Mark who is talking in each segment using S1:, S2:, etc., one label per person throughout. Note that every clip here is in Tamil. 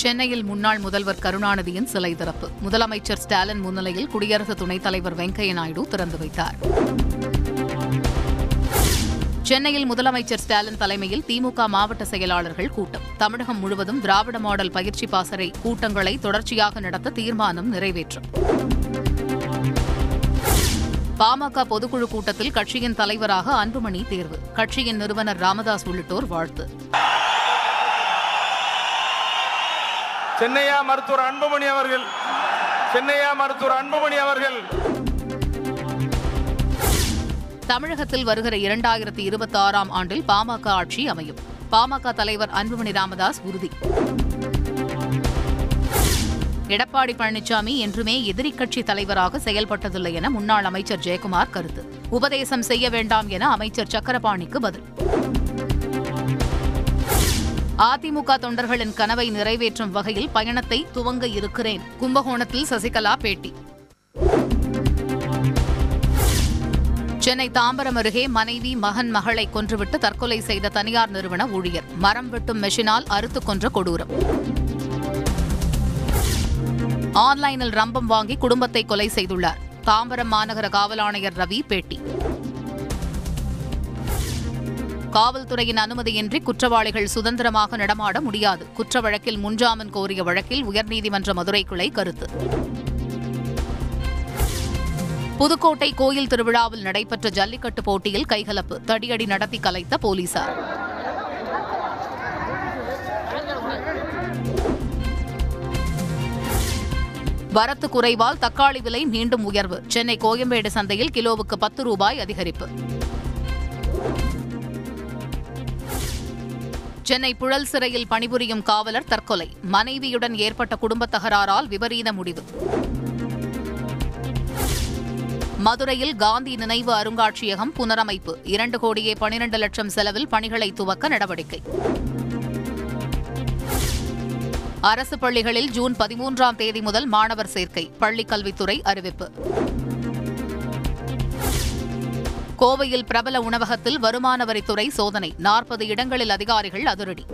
S1: சென்னையில் முன்னாள் முதல்வர் கருணாநிதியின் சிலை திறப்பு. முதலமைச்சர் ஸ்டாலின் முன்னிலையில் குடியரசு துணைத் தலைவர் வெங்கையா நாயுடு திறந்து வைத்தார். சென்னையில் முதலமைச்சர் ஸ்டாலின் தலைமையில் திமுக மாவட்ட செயலாளர்கள் கூட்டம். தமிழகம் முழுவதும் திராவிட மாடல் பயிற்சி பாசறை கூட்டங்களை தொடர்ச்சியாக நடத்த தீர்மானம் நிறைவேற்றும். பாமக பொதுக்குழு கூட்டத்தில் கட்சியின் தலைவராக அன்புமணி தேர்வு. கட்சியின் நிறுவனர் ராமதாஸ் உள்ளிட்டோர் வாழ்த்து.
S2: சென்னையா மருத்துவர் அன்புமணி அவர்கள். சென்னையா மருத்துவர் அன்புமணி அவர்கள்.
S1: தமிழகத்தில் வருகிற இரண்டாயிரத்தி இருபத்தி ஆறாம் ஆண்டில் பாமக ஆட்சி அமையும். பாமக தலைவர் அன்புமணி ராமதாஸ் உறுதி. எடப்பாடி பழனிசாமி என்றுமே எதிரிக் கட்சி தலைவராக செயல்பட்டதில்லை என முன்னாள் அமைச்சர் ஜெயக்குமார் கருத்து. உபதேசம் செய்ய வேண்டாம் என அமைச்சர் சக்கரபாணிக்கு பதில். அதிமுக தொண்டர்களின் கனவை நிறைவேற்றும் வகையில் பயணத்தை துவங்க இருக்கிறேன். கும்பகோணத்தில் சசிகலா பேட்டி. சென்னை தாம்பரம் அருகே மனைவி மகன் மகளை கொன்றுவிட்டு தற்கொலை செய்த தனியார் நிறுவன ஊழியர். மரம் வெட்டும் மெஷினால் அறுத்துக் கொன்ற கொடூரம். ஆன்லைனில் ரம்பம் வாங்கி குடும்பத்தை கொலை செய்துள்ளார். தாம்பரம் மாநகர காவல் ஆணையர் ரவி பேட்டி. காவல்துறையின் அனுமதியின்றி குற்றவாளிகள் சுதந்திரமாக நடமாட முடியாது. குற்ற வழக்கில் முன்ஜாமீன் கோரிய வழக்கில் உயர்நீதிமன்ற மதுரை கிளை கருத்து. புதுக்கோட்டை கோயில் திருவிழாவில் நடைபெற்ற ஜல்லிக்கட்டு போட்டியில் கைகலப்பு. தடியடி நடத்தி கலைத்த போலீசார். வரத்து குறைவால் தக்காளி விலை மீண்டும் உயர்வு. சென்னை கோயம்பேடு சந்தையில் கிலோவுக்கு பத்து ரூபாய் அதிகரிப்பு. சென்னை புழல் சிறையில் பணிபுரியும் காவலர் தற்கொலை. மனைவியுடன் ஏற்பட்ட குடும்பத் தகராறால் விபரீத முடிவு. மதுரையில் காந்தி நினைவு அருங்காட்சியகம் புனரமைப்பு. இரண்டு கோடியே பனிரண்டு லட்சம் செலவில் பணிகளை துவக்க நடவடிக்கை. அரசு பள்ளிகளில் ஜூன் பதிமூன்றாம் தேதி முதல் மாணவர் சேர்க்கை. பள்ளிக்கல்வித்துறை அறிவிப்பு. கோவையில் பிரபல உணவகத்தில் வருமான வரித்துறை சோதனை. நாற்பது இடங்களில் அதிகாரிகள் அதிரடி.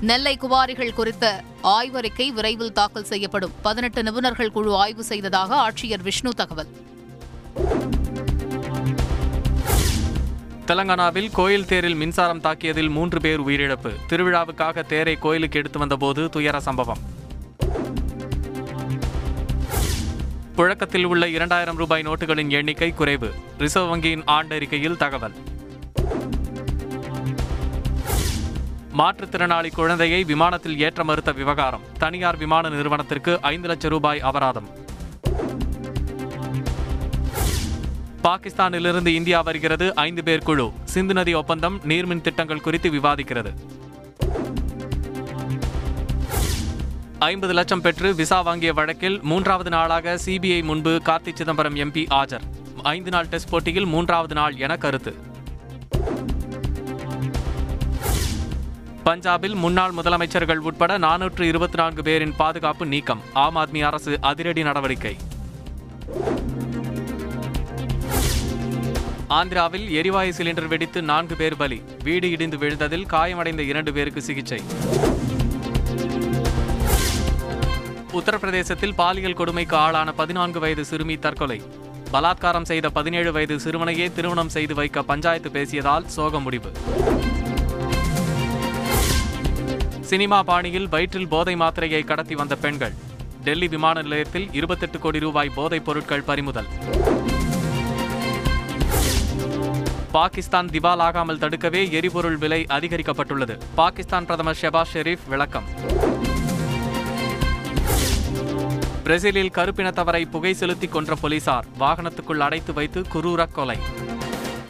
S1: நெல்லை குவாரிகள் குறித்த ஆய்வறிக்கை விரைவில் தாக்கல் செய்யப்படும். பதினெட்டு நிபுணர்கள் குழு ஆய்வு செய்ததாக ஆட்சியர் விஷ்ணு தகவல்.
S3: தெலங்கானாவில் கோயில் தேரில் மின்சாரம் தாக்கியதில் மூன்று பேர் உயிரிழப்பு. திருவிழாவுக்காக தேரை கோயிலுக்கு எடுத்து வந்தபோது துயர சம்பவம். புழக்கத்தில் உள்ள இரண்டாயிரம் ரூபாய் நோட்டுகளின் எண்ணிக்கை குறைவு. ரிசர்வ் வங்கியின் ஆண்டறிக்கையில் தகவல். மாற்றுத்திறனாளி குழந்தையை விமானத்தில் ஏற்ற மறுத்த விவகாரம். தனியார் விமான நிறுவனத்திற்கு ஐந்து லட்சம் ரூபாய் அபராதம். பாகிஸ்தானிலிருந்து இந்தியா வருகிறது ஐந்து பேர் குழு. சிந்து நதி ஒப்பந்தம் நீர்மின் திட்டங்கள் குறித்து விவாதிக்கிறது. ஐம்பது லட்சம் பெற்று விசா வாங்கிய வழக்கில் மூன்றாவது நாளாக சிபிஐ முன்பு கார்த்தி சிதம்பரம் எம்பி ஆஜர். ஐந்து நாள் டெஸ்ட் போட்டியில் மூன்றாவது நாள் என கருத்து. பஞ்சாபில் முன்னாள் முதலமைச்சர்கள் உட்பட நானூற்று இருபத்தி நான்கு பேரின் பாதுகாப்பு நீக்கம். ஆம் ஆத்மி அரசு அதிரடி நடவடிக்கை. ஆந்திராவில் எரிவாயு சிலிண்டர் வெடித்து நான்கு பேர் பலி. வீடு இடிந்து விழுந்ததில் காயமடைந்த இரண்டு பேருக்கு சிகிச்சை. உத்தரப்பிரதேசத்தில் பாலியல் கொடுமைக்கு ஆளான பதினான்கு வயது சிறுமி தற்கொலை. பலாத்காரம் செய்த பதினேழு வயது சிறுவனையே திருமணம் செய்து வைக்க பஞ்சாயத்து பேசியதால் சோக முடிவு. சினிமா பாணியில் வயிற்றில் போதை மாத்திரையை கடத்தி வந்த பெண்கள். டெல்லி விமான நிலையத்தில் இருபத்தெட்டு கோடி ரூபாய் போதைப் பொருட்கள் பறிமுதல். பாகிஸ்தான் திவாலாகாமல் தடுக்கவே எரிபொருள் விலை அதிகரிக்கப்பட்டுள்ளது. பாகிஸ்தான் பிரதமர் ஷெபாஸ் ஷெரீப் விளக்கம். பிரேசிலில் கருப்பினத்தவரை புகை செலுத்தி கொன்ற போலீசார் வாகனத்துக்குள் அடைத்து வைத்து குரூர கொலை.